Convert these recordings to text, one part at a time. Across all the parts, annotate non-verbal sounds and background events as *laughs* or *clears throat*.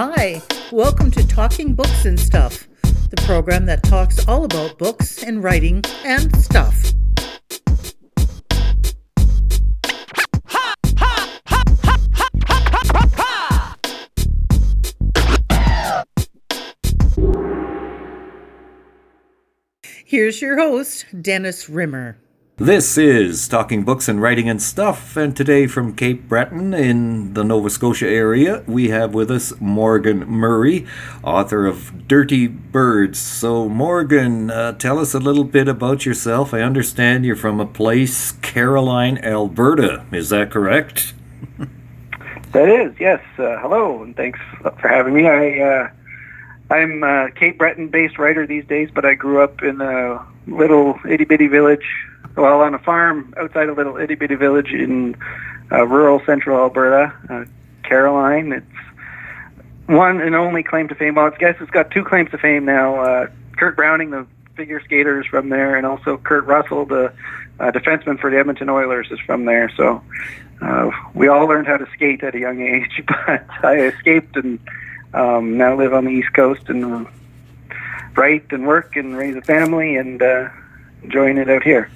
Hi, welcome to Talking Books and Stuff, the program that talks all about books and writing and stuff. Here's your host, Dennis Rimmer. This is Talking Books and Writing and Stuff, and today from Cape Breton in the Nova Scotia area, we have with us Morgan Murray, author of Dirty Birds. So, Morgan, uh, tell us a little bit about yourself. I understand you're from a place, Caroline, Alberta. Is that correct? *laughs* that is, yes. Uh, hello, and thanks for having me. I, uh, I'm a Cape Breton based writer these days, but I grew up in a little itty bitty village well, on a farm outside a little itty bitty village in uh, rural central Alberta, uh, Caroline. It's one and only claim to fame. Well, I guess it's got two claims to fame now. Uh, Kurt Browning, the figure skater, is from there, and also Kris Russell, the uh, defenseman for the Edmonton Oilers, is from there. So uh, we all learned how to skate at a young age, *laughs* but I escaped and um, now live on the East Coast and write and work and raise a family and uh, enjoying it out here.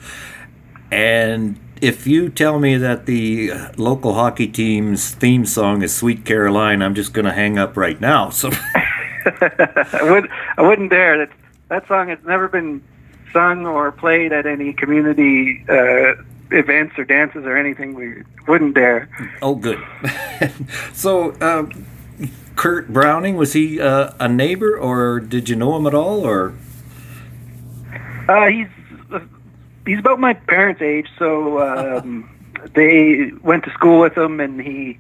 And if you tell me that the local hockey team's theme song is "Sweet Caroline," I'm just going to hang up right now. So *laughs* *laughs* I would I wouldn't dare. That that song has never been sung or played at any community uh, events or dances or anything. We wouldn't dare. Oh, good. *laughs* so. Um, Kurt Browning was he uh, a neighbor, or did you know him at all, or? Uh, he's he's about my parents' age, so um, *laughs* they went to school with him, and he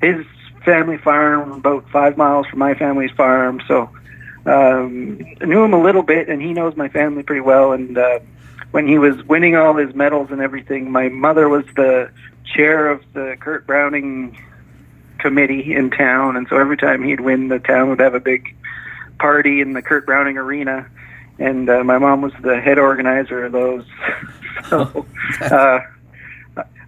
his family farm about five miles from my family's farm. So um, I knew him a little bit, and he knows my family pretty well. And uh, when he was winning all his medals and everything, my mother was the chair of the Kurt Browning committee in town, and so every time he'd win, the town would have a big party in the Kurt Browning arena and uh, my mom was the head organizer of those. *laughs* so uh,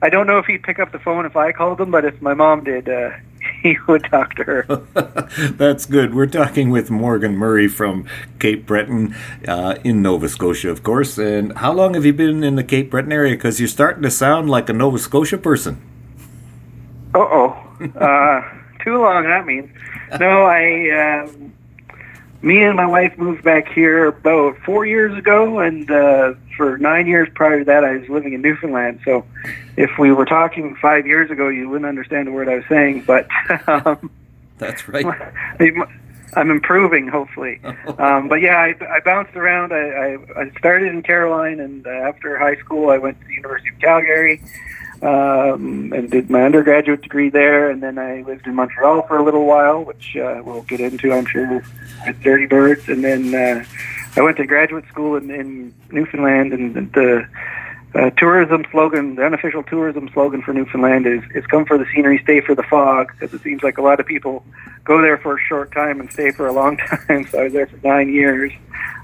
I don't know if he'd pick up the phone if I called him, but if my mom did, uh, *laughs* he would talk to her. *laughs* That's good. We're talking with Morgan Murray from Cape Breton uh, in Nova Scotia, of course. And how long have you been in the Cape Breton area? Because you're starting to sound like a Nova Scotia person. Uh oh. Uh, too long, that means. No, I. Um, me and my wife moved back here about four years ago, and uh, for nine years prior to that, I was living in Newfoundland. So, if we were talking five years ago, you wouldn't understand a word I was saying. But *laughs* um, that's right. *laughs* I'm improving, hopefully. *laughs* Um, but yeah, I, I bounced around. I, I, I started in Caroline, and uh, after high school, I went to the University of Calgary um, and did my undergraduate degree there. And then I lived in Montreal for a little while, which uh, we'll get into, I'm sure, with Dirty Birds. And then uh, I went to graduate school in, in Newfoundland, and the uh, tourism slogan, the unofficial tourism slogan for Newfoundland is, is come for the scenery, stay for the fog, because it seems like a lot of people go there for a short time and stay for a long *laughs* time. So I was there for nine years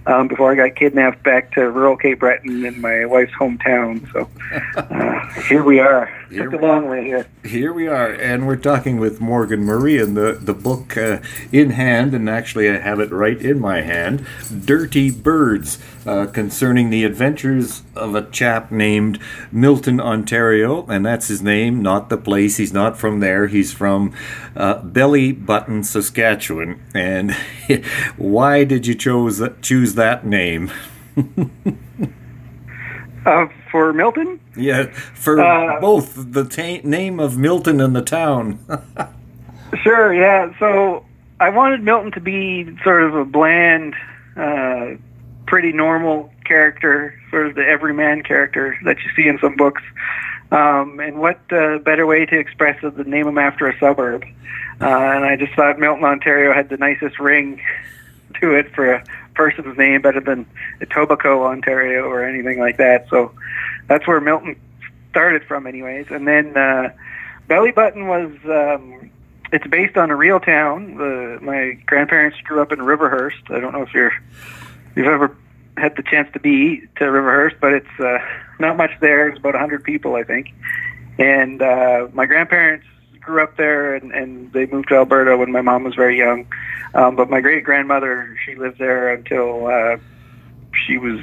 um, before I got kidnapped back to rural Cape Breton in my wife's hometown. So uh, here we are. Here, Took a long way here. Here we are, and we're talking with Morgan Murray and the the book uh, in hand, and actually I have it right in my hand, "Dirty Birds," uh, concerning the adventures of a chap named Milton Ontario, and that's his name, not the place. He's not from there. He's from uh, Belly Button, Saskatchewan. And *laughs* why did you chose choose that name? *laughs* Uh, for Milton? Yeah, for uh, both the ta- name of Milton and the town. *laughs* sure, yeah. So I wanted Milton to be sort of a bland, uh, pretty normal character, sort of the everyman character that you see in some books. Um, and what uh, better way to express it than name him after a suburb? Uh, and I just thought Milton, Ontario had the nicest ring *laughs* to it for a person's name better than Etobicoke, Ontario, or anything like that. So that's where Milton started from, anyways. And then uh, Belly Button was um, it's based on a real town. Uh, my grandparents grew up in Riverhurst. I don't know if you're you've ever had the chance to be to Riverhurst, but it's uh, not much there. It's about 100 people, I think. And uh, my grandparents grew up there, and, and they moved to Alberta when my mom was very young. Um, but my great grandmother, she lived there until uh, she was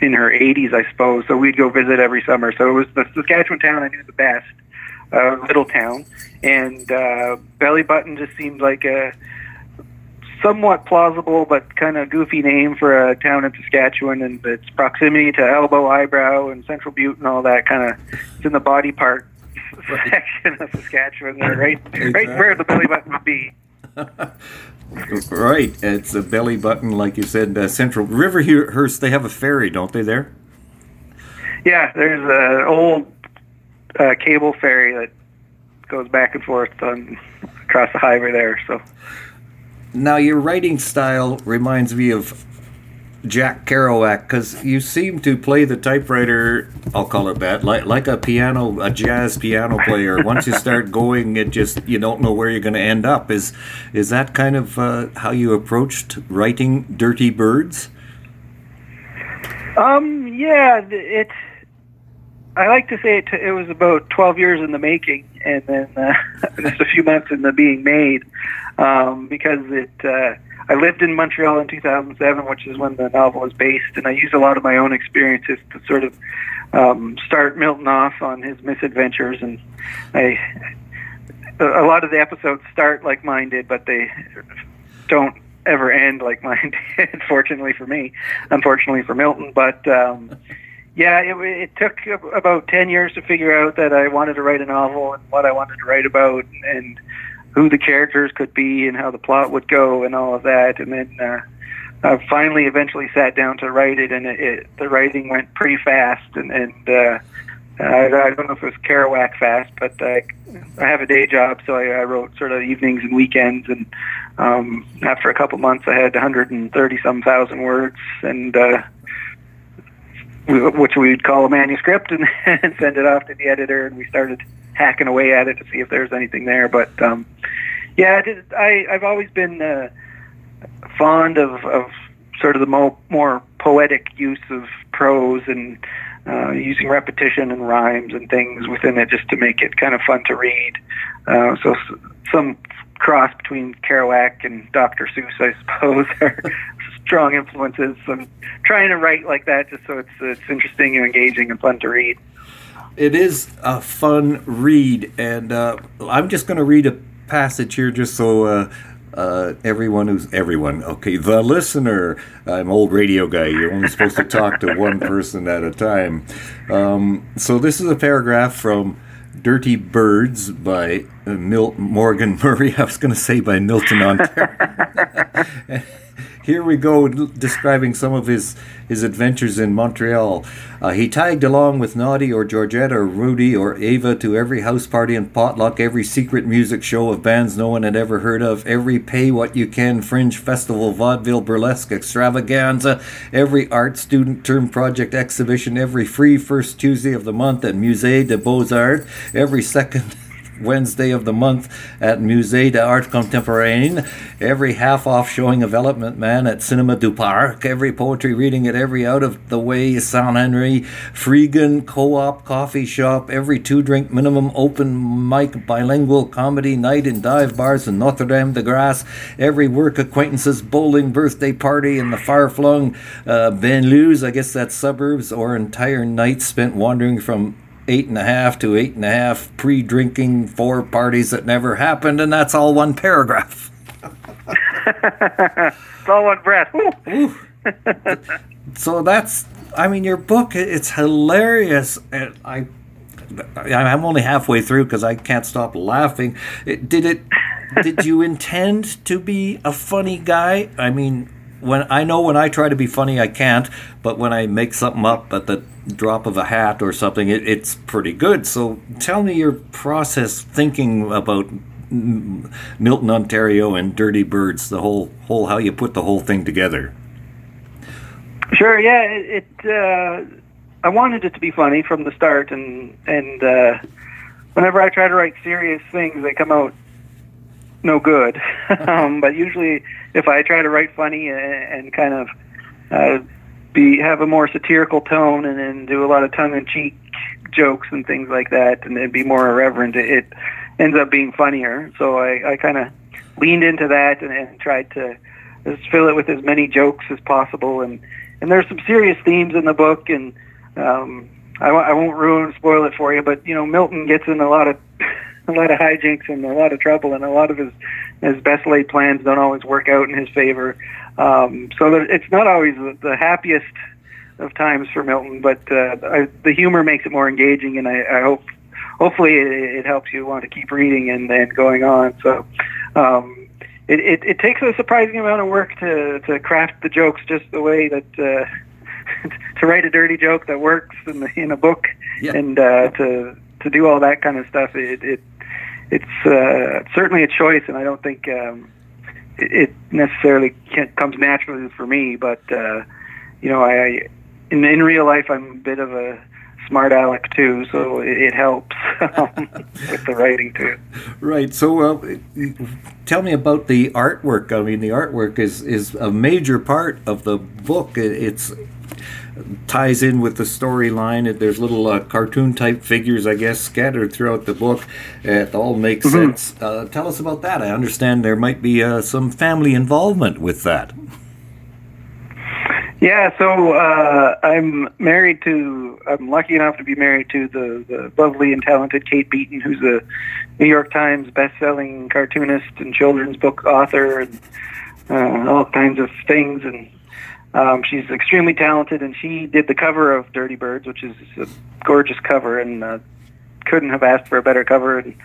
in her 80s, I suppose. So we'd go visit every summer. So it was the Saskatchewan town I knew the best, uh, little town, and uh, Belly Button just seemed like a somewhat plausible but kind of goofy name for a town in Saskatchewan, and its proximity to Elbow, Eyebrow, and Central Butte, and all that kind of it's in the body part right. *laughs* section of Saskatchewan, there, right, exactly. right where the belly button would be. *laughs* right, it's a belly button, like you said. Uh, Central Riverhurst, they have a ferry, don't they? There. Yeah, there's an old uh, cable ferry that goes back and forth on across the highway there. So. Now, your writing style reminds me of Jack Kerouac because you seem to play the typewriter. I'll call it that, like like a piano, a jazz piano player. Once you start *laughs* going, it just you don't know where you're going to end up. Is is that kind of uh, how you approached writing Dirty Birds? Um. Yeah. It. I like to say it. T- it was about twelve years in the making, and then uh, *laughs* just a few months in the being made, um, because it. Uh, I lived in Montreal in 2007, which is when the novel is based, and I used a lot of my own experiences to sort of um, start Milton off on his misadventures. And I, a lot of the episodes start like mine did, but they don't ever end like mine did. *laughs* Fortunately for me, unfortunately for Milton, but. Um, yeah, it, it took about 10 years to figure out that I wanted to write a novel and what I wanted to write about. And who the characters could be and how the plot would go and all of that. And then uh, I finally, eventually sat down to write it, and it, it, the writing went pretty fast. And, and uh, I, I don't know if it was Kerouac fast, but I, I have a day job, so I, I wrote sort of evenings and weekends. And um, after a couple months, I had 130 some thousand words, and uh, which we'd call a manuscript, and, and *laughs* send it off to the editor. And we started hacking away at it to see if there's anything there. But um, yeah, I I've always been uh, fond of of sort of the mo- more poetic use of prose and uh, using repetition and rhymes and things within it just to make it kind of fun to read. Uh, so some cross between Kerouac and Dr. Seuss, I suppose, *laughs* are strong influences. I'm trying to write like that just so it's it's interesting and engaging and fun to read it is a fun read, and uh, I'm just going to read a passage here just so uh, uh, everyone who's everyone, okay, the listener. I'm old radio guy. You're only supposed to talk to one person at a time. Um, so this is a paragraph from Dirty Birds by uh, Morgan *laughs* Murray. I was going to say by Milton Ontario. *laughs* here we go describing some of his, his adventures in Montreal. Uh, he tagged along with Naughty or Georgette or Rudy or Ava to every house party and potluck, every secret music show of bands no one had ever heard of, every pay what you can fringe festival, vaudeville, burlesque extravaganza, every art student term project exhibition, every free first Tuesday of the month at Musée des Beaux-Arts, every second *laughs* Wednesday of the month at Musée d'Art Contemporain, every half off showing of Elephant Man at Cinema du Parc, every poetry reading at every out of the way Saint Henri, Freegan co op coffee shop, every two drink minimum open mic bilingual comedy night in dive bars in Notre Dame de Grace, every work acquaintances bowling birthday party in the far flung uh, I guess that's suburbs, or entire nights spent wandering from eight and a half to eight and a half pre drinking four parties that never happened, and that's all one paragraph. *laughs* it's all one breath. so that's, I mean, your book, it's hilarious. And I, I'm only halfway through because I can't stop laughing. Did it, did you intend to be a funny guy? I mean, when I know when I try to be funny, I can't, but when I make something up at the drop of a hat or something, it, it's pretty good. So tell me your process thinking about Milton, Ontario, and Dirty Birds. The whole whole how you put the whole thing together. Sure. Yeah. It. it uh, I wanted it to be funny from the start, and and uh, whenever I try to write serious things, they come out no good. *laughs* um, but usually, if I try to write funny and, and kind of uh, be have a more satirical tone and then do a lot of tongue in cheek jokes and things like that and be more irreverent it it ends up being funnier. So I, I kind of leaned into that and, and tried to just fill it with as many jokes as possible. And and there's some serious themes in the book, and um, I, I won't ruin spoil it for you. But you know, Milton gets in a lot of *laughs* *laughs* a lot of hijinks and a lot of trouble, and a lot of his his best laid plans don't always work out in his favor. Um, so that it's not always the, the happiest of times for Milton, but uh, I, the humor makes it more engaging, and I, I hope hopefully it, it helps you want to keep reading and, and going on. So. Um, it, it, it takes a surprising amount of work to, to craft the jokes just the way that uh, *laughs* to write a dirty joke that works in, the, in a book yeah. and uh, to to do all that kind of stuff. It, it it's uh, certainly a choice, and I don't think um, it, it necessarily comes naturally for me. But uh, you know, I in in real life, I'm a bit of a smart aleck too, so it, helps *laughs* with the writing too. Right. So, uh, tell me about the artwork. I mean, the artwork is is a major part of the book. It, it's ties in with the storyline. There's little uh, cartoon type figures, I guess, scattered throughout the book. It all makes mm-hmm. sense. Uh, tell us about that. I understand there might be uh, some family involvement with that. Yeah, so uh, I'm married to. I'm lucky enough to be married to the, the lovely and talented Kate Beaton, who's a New York Times best-selling cartoonist and children's book author, and uh, all kinds of things. And um, she's extremely talented, and she did the cover of Dirty Birds, which is a gorgeous cover, and uh, couldn't have asked for a better cover. And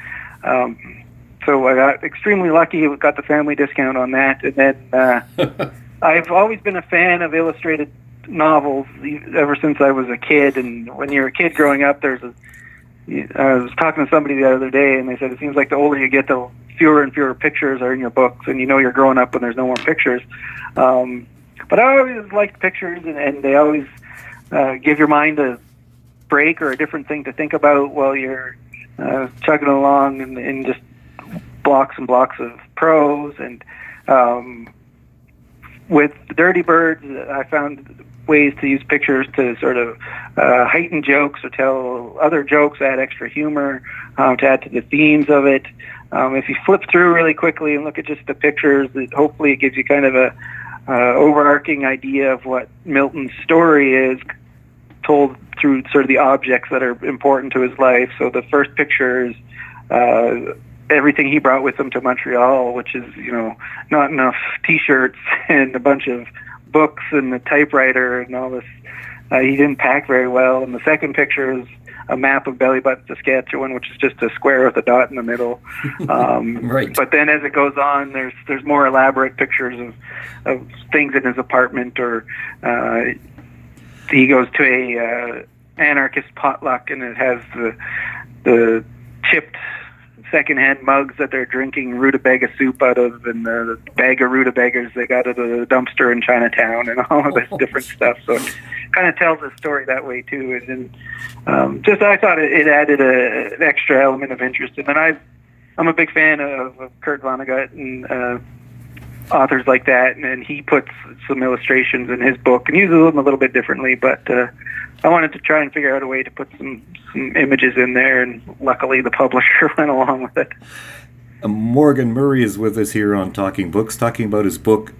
um, so I got extremely lucky. Got the family discount on that, and then uh, *laughs* I've always been a fan of illustrated novels ever since I was a kid. And when you're a kid growing up, there's a I was talking to somebody the other day, and they said it seems like the older you get, the fewer and fewer pictures are in your books, and you know you're growing up when there's no more pictures. Um, but I always liked pictures, and, and they always uh, give your mind a break or a different thing to think about while you're uh, chugging along in, in just blocks and blocks of prose. And um, with Dirty Birds, I found ways to use pictures to sort of uh, heighten jokes or tell other jokes, add extra humor, um, to add to the themes of it. Um, if you flip through really quickly and look at just the pictures, it, hopefully it gives you kind of a uh, overarching idea of what Milton's story is told through sort of the objects that are important to his life. So the first picture is uh, everything he brought with him to Montreal, which is, you know, not enough T-shirts *laughs* and a bunch of books and a typewriter and all this. Uh, he didn't pack very well. And the second picture is a map of Belly Button, Saskatchewan, which is just a square with a dot in the middle. *laughs* Um, right. But then as it goes on, there's there's more elaborate pictures of of things in his apartment, or uh, he goes to a uh, anarchist potluck, and it has the the chipped secondhand mugs that they're drinking rutabaga soup out of, and the bag of rutabagas they got at the dumpster in Chinatown, and all of this *laughs* different stuff. So it kind of tells the story that way too. And then um, just I thought it, it added a, an extra element of interest. And then I, I'm a big fan of, of Kurt Vonnegut and. Uh, authors like that, and, and he puts some illustrations in his book and uses them a little bit differently. But uh, I wanted to try and figure out a way to put some some images in there, and luckily the *laughs* publisher went along with it. Uh, Morgan Murray is with us here on Talking Books, talking about his book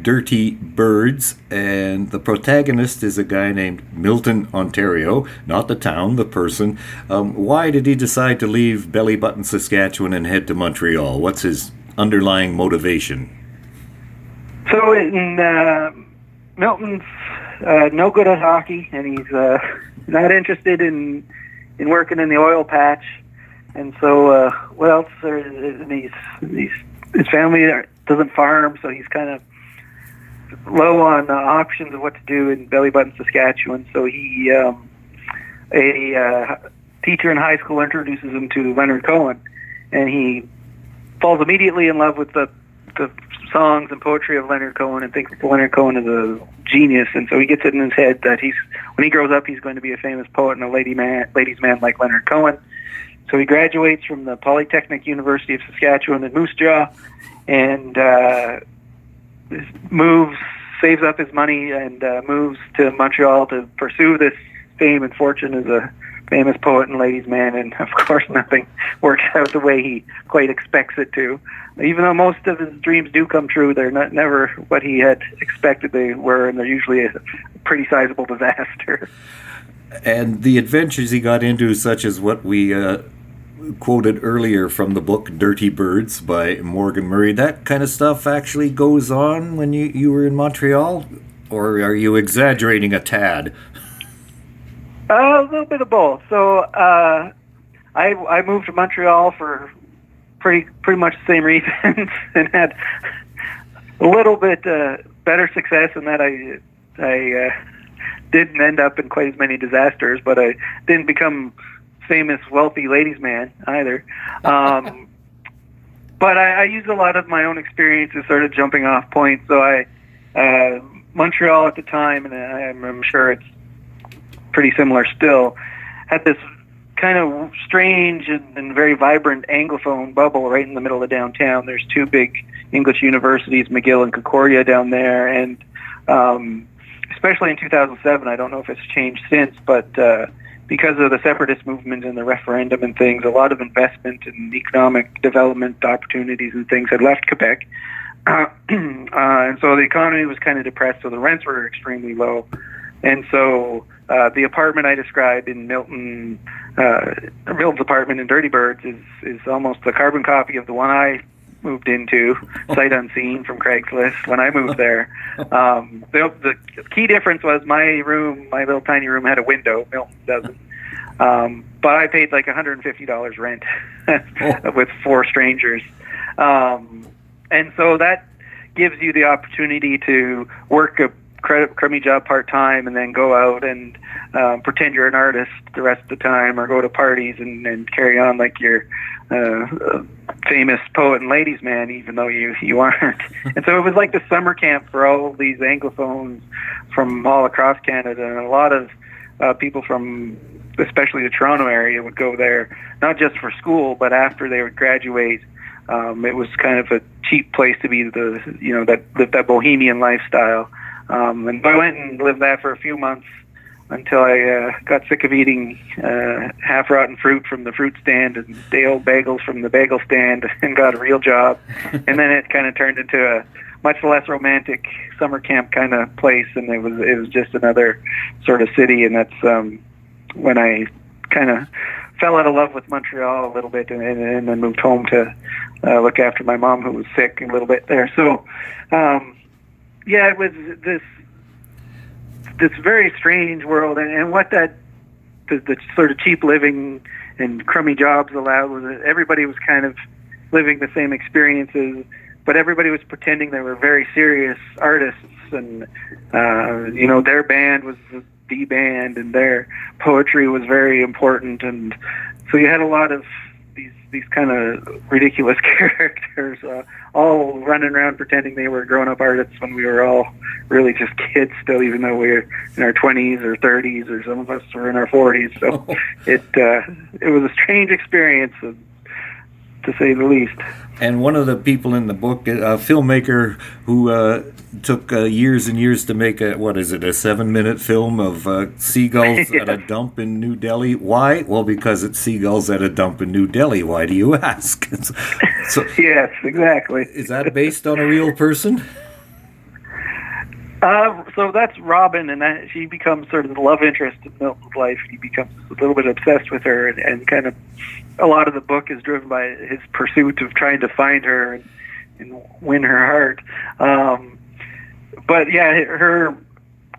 Dirty Birds, and the protagonist is a guy named Milton Ontario, not the town, the person. Um, why did he decide to leave Belly Button, Saskatchewan, and head to Montreal? What's his underlying motivation? So in uh, Milton's uh, no good at hockey, and he's uh, not interested in in working in the oil patch. And so, uh, what else? Are, he's, he's his family doesn't farm, so he's kind of low on uh, options of what to do in Belly Button, Saskatchewan. So he, um, a uh, teacher in high school, introduces him to Leonard Cohen, and he falls immediately in love with the the songs and poetry of Leonard Cohen and thinks Leonard Cohen is a genius, and so he gets it in his head that he's when he grows up he's going to be a famous poet and a lady man, ladies man like Leonard Cohen. So he graduates from the Polytechnic University of Saskatchewan in Moose Jaw, and uh, moves, saves up his money, and uh, moves to Montreal to pursue this fame and fortune as a famous poet and ladies' man, and of course, nothing works out the way he quite expects it to. Even though most of his dreams do come true, they're not never what he had expected they were, and they're usually a pretty sizable *laughs* disaster. And the adventures he got into, such as what we uh, quoted earlier from the book Dirty Birds by Morgan Murray, that kind of stuff actually goes on when you, you were in Montreal? Or are you exaggerating a tad? *laughs* Uh, a little bit of both. So uh, I I moved to Montreal for pretty pretty much the same *laughs* reasons and had a little bit uh, better success in that I I uh, didn't end up in quite as many disasters, but I didn't become famous wealthy ladies man either. Um, *laughs* but I, I used a lot of my own experience as sort of jumping off point. So I uh, Montreal at the time, and I'm, I'm sure it's pretty similar still, had this kind of strange and, and very vibrant Anglophone bubble right in the middle of downtown. There's two big English universities, McGill and Concordia, down there, and um, especially in 2007, I don't know if it's changed since, but uh, because of the separatist movement and the referendum and things, a lot of investment and economic development opportunities and things had left Quebec. *clears throat* Uh, uh, *clears throat* and so the economy was kind of depressed, so the rents were extremely low. And so uh, the apartment I described in Milton, uh, Milton's apartment in Dirty Birds is is almost a carbon copy of the one I moved into, *laughs* sight unseen from Craigslist when I moved there. Um, the, the key difference was my room, my little tiny room, had a window. Milton doesn't. Um, but I paid like $150 rent *laughs* with four strangers. Um, and so that gives you the opportunity to work a crummy job part time and then go out and um, pretend you're an artist the rest of the time or go to parties and, and carry on like you're uh, a famous poet and ladies man even though you you aren't. *laughs* And so it was like the summer camp for all these anglophones from all across canada. And a lot of uh, people from especially the toronto area would go there not just for school but after they would graduate um, it was kind of a cheap place to be the you know that live that bohemian lifestyle um, and I went and lived there for a few months until I uh, got sick of eating uh, half rotten fruit from the fruit stand and day old bagels from the bagel stand *laughs* and got a real job. *laughs* and then it kind of turned into a much less romantic summer camp kind of place and it was it was just another sort of city and that's um when I kind of fell out of love with Montreal a little bit and, and, and then moved home to uh, look after my mom who was sick a little bit there. So um yeah, it was this this very strange world, and, and what that the, the sort of cheap living and crummy jobs allowed was that everybody was kind of living the same experiences, but everybody was pretending they were very serious artists, and uh, you know their band was the band, and their poetry was very important, and so you had a lot of these these kind of ridiculous *laughs* characters, uh, all running around pretending they were grown-up artists when we were all really just kids still, even though we were in our 20s or 30s, or some of us were in our 40s. So *laughs* it uh, it was a strange experience. Of, to say the least. And one of the people in the book, a filmmaker who uh, took uh, years and years to make a what is it, a seven-minute film of uh, seagulls *laughs* at a dump in New Delhi. Why? Well, because it's seagulls at a dump in New Delhi. Why do you *laughs* ask? so, *laughs* yes, exactly. Is that based on a real person? Uh, so that's Robin, and that, she becomes sort of the love interest in Milton's life. He becomes a little bit obsessed with her, and, and kind of a lot of the book is driven by his pursuit of trying to find her and, and win her heart. Um, but yeah, her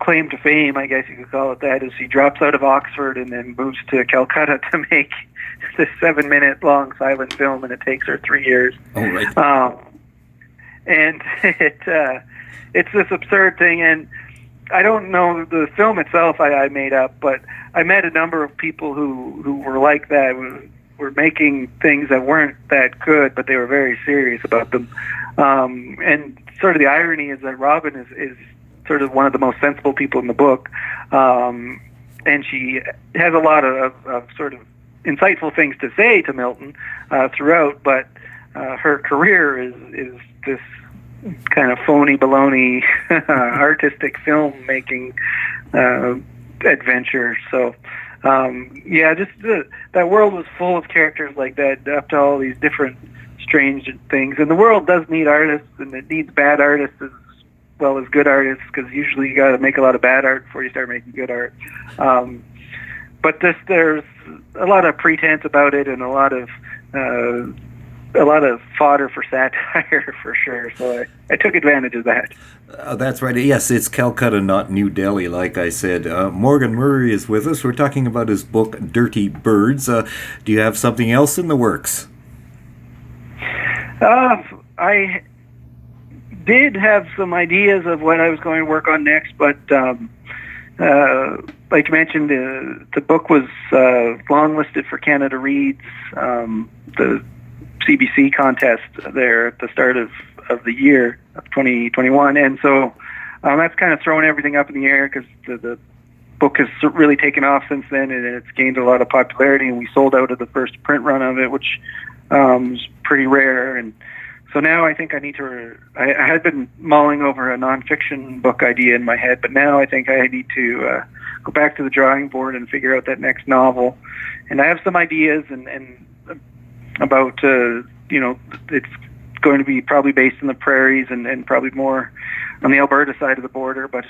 claim to fame, I guess you could call it that, is she drops out of Oxford and then moves to Calcutta *laughs* to make this seven-minute long silent film, and it takes her three years. Oh, right. Um, and *laughs* it uh, it's this absurd thing, and I don't know the film itself. I, I made up, but I met a number of people who who were like that. Were making things that weren't that good, but they were very serious about them. Um, and sort of the irony is that Robin is is sort of one of the most sensible people in the book, um, and she has a lot of, of sort of insightful things to say to Milton uh, throughout. But uh, her career is is this kind of phony baloney *laughs* artistic filmmaking uh, adventure. So um, yeah, just the, that world was full of characters like that, up to all these different strange things. And the world does need artists, and it needs bad artists as well as good artists, because usually you got to make a lot of bad art before you start making good art. Um, but this, there's a lot of pretense about it, and a lot of uh, a lot of fodder for satire *laughs* for sure. So I, I took advantage of that. Uh, that's right. Yes, it's Calcutta, not New Delhi, like I said. Uh, Morgan Murray is with us. We're talking about his book, Dirty Birds. Uh, do you have something else in the works? Uh, I did have some ideas of what I was going to work on next, but um, uh, like you mentioned, uh, the book was uh, longlisted for Canada Reads. Um, the CBC contest there at the start of, of the year of 2021. And so um, that's kind of thrown everything up in the air because the, the book has really taken off since then and it's gained a lot of popularity. And we sold out of the first print run of it, which um, was pretty rare. And so now I think I need to. I, I had been mulling over a nonfiction book idea in my head, but now I think I need to uh, go back to the drawing board and figure out that next novel. And I have some ideas, and, and about uh, you know it's going to be probably based in the prairies and, and probably more on the Alberta side of the border, but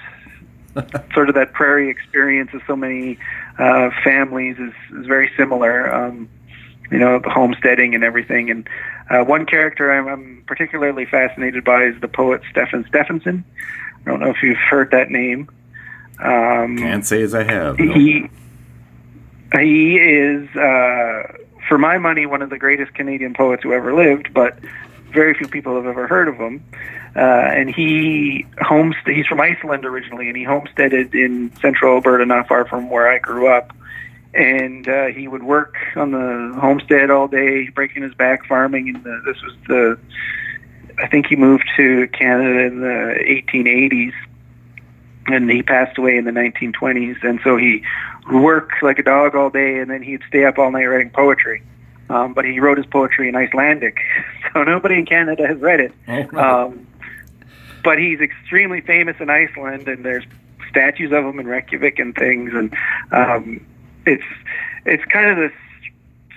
*laughs* sort of that prairie experience of so many uh, families is, is very similar. Um, you know, the homesteading and everything. And uh, one character I'm, I'm particularly fascinated by is the poet Stephan Stephansson. I don't know if you've heard that name. Um, Can't say as I have. No. He he is. Uh, for my money, one of the greatest Canadian poets who ever lived, but very few people have ever heard of him. Uh, and he homestead. He's from Iceland originally, and he homesteaded in central Alberta, not far from where I grew up. And uh, he would work on the homestead all day, breaking his back farming. And this was the, I think he moved to Canada in the 1880s, and he passed away in the 1920s. And so he work like a dog all day, and then he'd stay up all night writing poetry. Um, but he wrote his poetry in Icelandic, *laughs* so nobody in Canada has read it. Oh, um, but he's extremely famous in Iceland, and there's statues of him in Reykjavik and things, and um, it's it's kind of this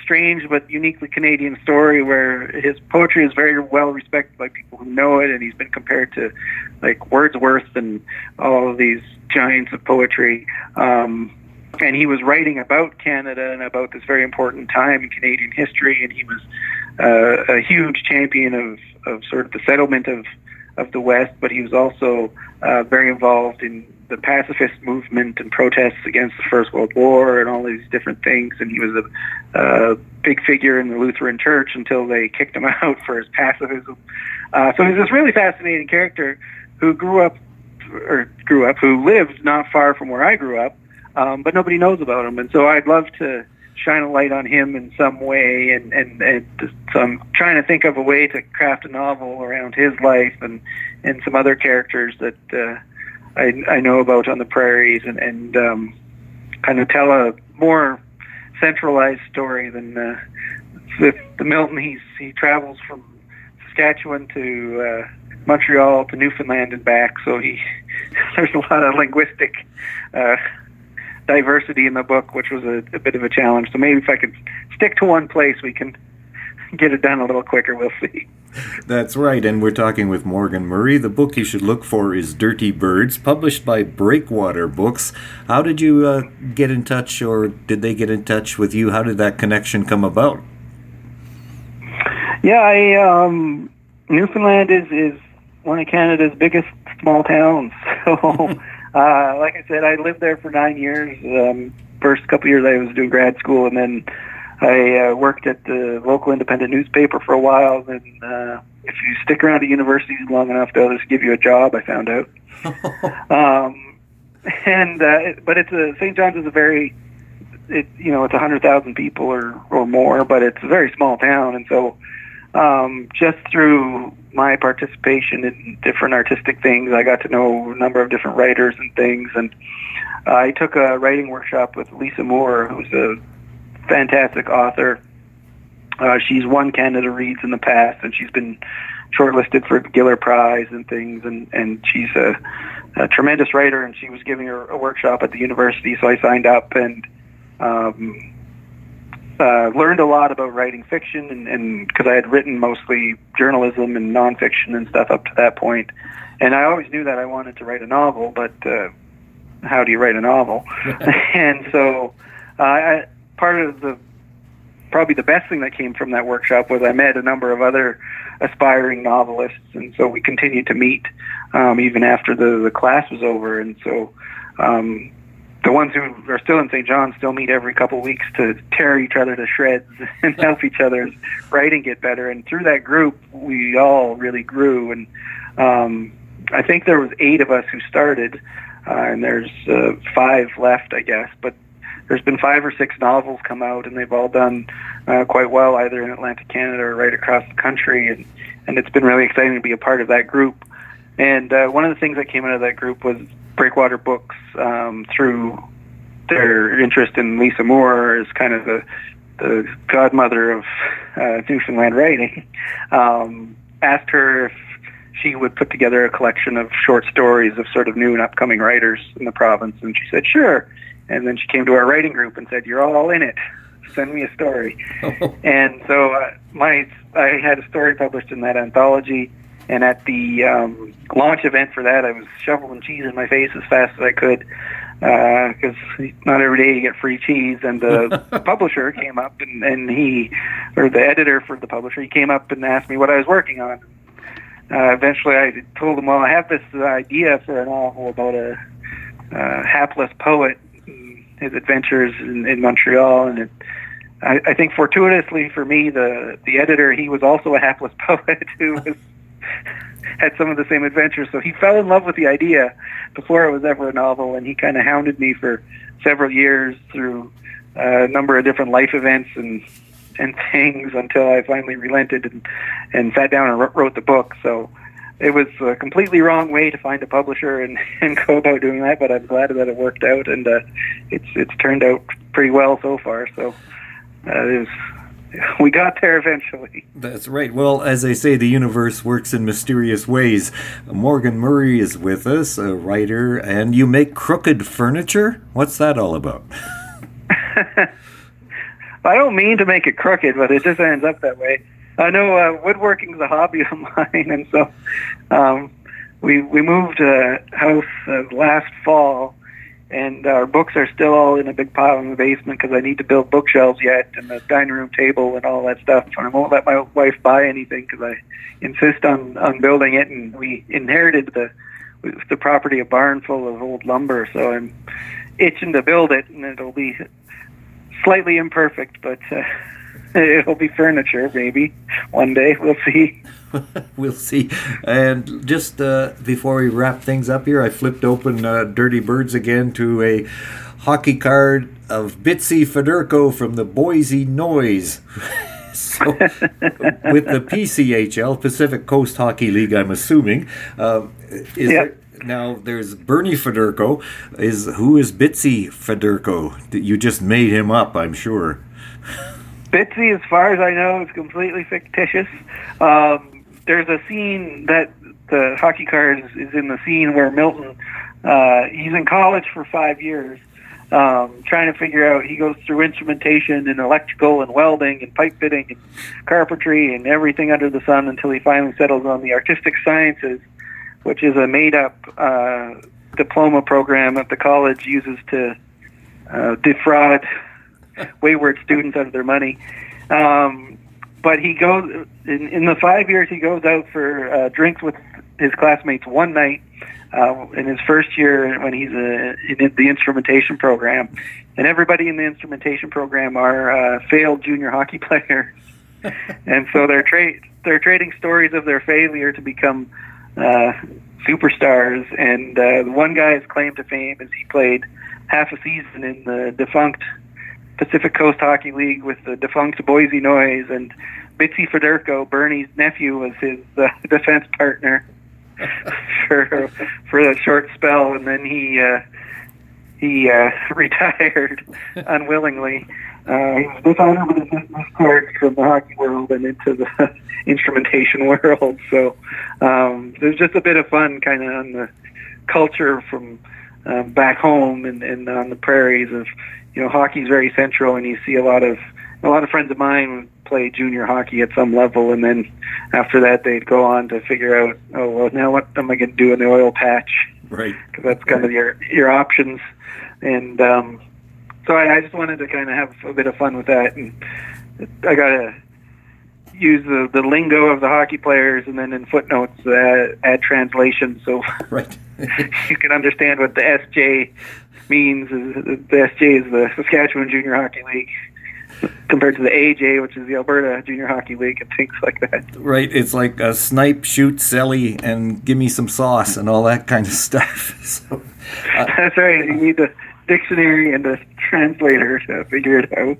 strange but uniquely Canadian story where his poetry is very well respected by people who know it, and he's been compared to like Wordsworth and all of these giants of poetry. Um, and he was writing about Canada and about this very important time in Canadian history, and he was uh, a huge champion of, of sort of the settlement of of the West, but he was also uh, very involved in the pacifist movement and protests against the First World War and all these different things. And he was a, a big figure in the Lutheran Church until they kicked him *laughs* out for his pacifism. Uh, so he's this really fascinating character who grew up, or grew up, who lived not far from where I grew up, um, but nobody knows about him. And so I'd love to shine a light on him in some way. And, and, and so I'm trying to think of a way to craft a novel around his life and, and some other characters that uh, I, I know about on the prairies and, and um, kind of tell a more centralized story than uh, with the Milton. He's, he travels from Saskatchewan to uh, Montreal to Newfoundland and back. So he *laughs* there's a lot of linguistic uh, diversity in the book, which was a, a bit of a challenge. So maybe if I could stick to one place, we can *laughs* get it done a little quicker. We'll see. That's right, and we're talking with Morgan Murray. The book you should look for is Dirty Birds, published by Breakwater Books. How did you uh, get in touch, or did they get in touch with you? How did that connection come about? Yeah, I, um, Newfoundland is, is one of Canada's biggest small towns. *laughs* So *laughs* uh, like I said, I lived there for nine years. Um, first couple years I was doing grad school, and then I uh, worked at the local independent newspaper for a while. Then, uh, if you stick around at universities long enough, they'll just give you a job. I found out. *laughs* um, and uh, but it's a St. John's is a very it you know it's a hundred thousand people or or more, but it's a very small town, and so um, just through my participation in different artistic things, I got to know a number of different writers and things. And uh, I took a writing workshop with Lisa Moore, who's a fantastic author. Uh, she's won Canada Reads in the past, and she's been shortlisted for the Giller Prize and things. And and she's a, a tremendous writer. And she was giving her a workshop at the university, so I signed up and um, uh, learned a lot about writing fiction, and because I had written mostly journalism and nonfiction and stuff up to that point, and I always knew that I wanted to write a novel, but uh, how do you write a novel? *laughs* *laughs* and so, uh, I, part of the probably the best thing that came from that workshop was I met a number of other aspiring novelists, and so we continued to meet um, even after the the class was over, and so. Um, the ones who are still in St. John still meet every couple of weeks to tear each other to shreds *laughs* and help each other's writing get better. And through that group, we all really grew. And um, I think there was eight of us who started, uh, and there's uh, five left, I guess. But there's been five or six novels come out, and they've all done uh, quite well, either in Atlantic Canada or right across the country. And and it's been really exciting to be a part of that group. And uh, one of the things that came out of that group was Breakwater Books um, through their interest in Lisa Moore as kind of the the godmother of uh, Newfoundland writing, um, asked her if she would put together a collection of short stories of sort of new and upcoming writers in the province, and she said sure. And then she came to our writing group and said, "You're all in it. Send me a story." *laughs* and so uh, my I had a story published in that anthology and at the um, launch event for that, I was shoveling cheese in my face as fast as I could because uh, not every day you get free cheese. And the *laughs* publisher came up and, and he, or the editor for the publisher, he came up and asked me what I was working on. Uh, eventually, I told him, "Well, I have this idea for a novel about a uh, hapless poet, his adventures in, in Montreal, and it." I, I think fortuitously for me, the the editor he was also a hapless *laughs* poet who was had some of the same adventures. So he fell in love with the idea before it was ever a novel, and he kind of hounded me for several years through uh, a number of different life events and and *laughs* things until I finally relented and and sat down and wrote the book. So it was a completely wrong way to find a publisher and, *laughs* and go about doing that, but I'm glad that it worked out, and uh, it's it's turned out pretty well so far. So uh, it was *laughs* we got there eventually. That's right. Well, as I say, the universe works in mysterious ways. Morgan Murray is with us, a writer, and you make crooked furniture. What's that all about? *laughs* I don't mean to make it crooked, but it just ends up that way. I know uh, woodworking is a hobby *laughs* of mine, and so um, we we moved a house uh, last fall and our books are still all in a big pile in the basement because I need to build bookshelves yet and the dining room table and all that stuff. And I won't let my wife buy anything because I insist on on building it. And we inherited the the property a barn full of old lumber, so I'm itching to build it, and it'll be slightly imperfect, but. Uh, *laughs* it'll be furniture, maybe one day. We'll see. *laughs* we'll see. And just uh, before we wrap things up here, I flipped open uh, Dirty Birds again to a hockey card of Bitsy Federko from the Boise Noise. *laughs* so, with the PCHL, Pacific Coast Hockey League, I'm assuming. Uh, is yep. there, now there's Bernie Federko. Is who is Bitsy Federko? You just made him up, I'm sure. Bitsy, as far as I know, is completely fictitious. Um, there's a scene that the hockey card is, is in the scene where Milton, uh, he's in college for five years, um, trying to figure out. He goes through instrumentation and electrical and welding and pipe fitting and carpentry and everything under the sun until he finally settles on the artistic sciences, which is a made-up uh, diploma program that the college uses to uh, defraud *laughs* wayward students out of their money. Um, but he goes in, in the five years he goes out for uh, drinks with his classmates one night uh, in his first year when he's uh, in the instrumentation program, and everybody in the instrumentation program are uh, failed junior hockey *laughs* players, *laughs* and so they're tra- they're trading stories of their failure to become uh, superstars. And uh, one guy's claim to fame is he played half a season in the defunct Pacific Coast Hockey League with the defunct Boise Noise, and Bitsy Federko, Bernie's nephew, was his uh, *laughs* defense partner *laughs* for for a short spell, and then he uh, he uh, *laughs* retired unwillingly. Uh, he was dishonored with his discharged from the hockey world and into the instrumentation world. So um, there's just a bit of fun, kind of on the culture from uh, back home and, and on the prairies of you know, hockey's very central, and you see a lot of a lot of friends of mine play junior hockey at some level, and then after that they'd go on to figure out, oh well, now what am I going to do in the oil patch? Right. Because that's kind of your your options, and um, so I, I just wanted to kind of have a bit of fun with that, and I got to use the, the lingo of the hockey players, and then in footnotes add, add translation so right. *laughs* *laughs* you can understand what the SJ means. is The SJ is the Saskatchewan Junior Hockey League compared to the AJ, which is the Alberta Junior Hockey League, and things like that. Right. It's like a snipe, shoot, celly, and give me some sauce and all that kind of stuff. *laughs* So, uh, *laughs* That's right. You need the dictionary and the translator to figure it out.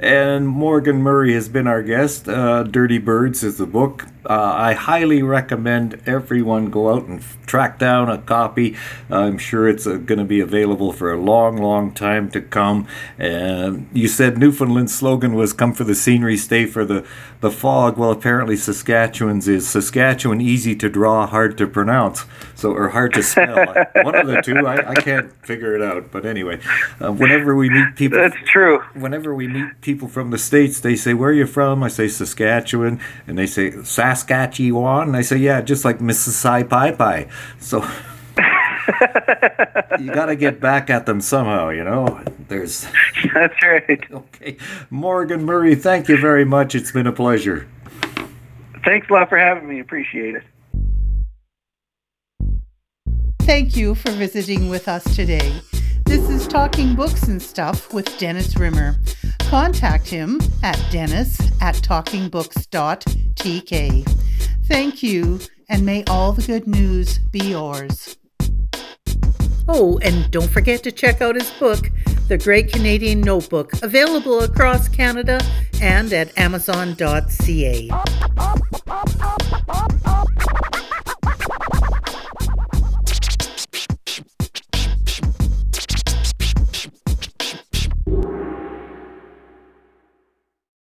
And Morgan Murray has been our guest. Uh, Dirty Birds is the book. Uh, I highly recommend everyone go out and f- track down a copy. I'm sure it's uh, going to be available for a long, long time to come. And you said Newfoundland's slogan was "Come for the scenery, stay for the the fog." Well, apparently Saskatchewan's is Saskatchewan, easy to draw, hard to pronounce, so or hard to spell. One of the two. I, I, can't figure it out. But anyway, uh, whenever we meet people, that's true. Whenever we meet people from the states, they say, "Where are you from?" I say Saskatchewan, and they say Saskatchewan. And I say, "Yeah, just like Mississippi Pie Pie." So *laughs* you got to get back at them somehow, you know. There's *laughs* that's right. *laughs* Okay, Morgan Murray, thank you very much. It's been a pleasure. Thanks a lot for having me. Appreciate it. Thank you for visiting with us today. This is Talking Books and Stuff with Dennis Rimmer. Contact him at dennis at talkingbooks.tk. Thank you, and may all the good news be yours. Oh, and don't forget to check out his book, The Great Canadian Notebook, available across Canada and at amazon.ca.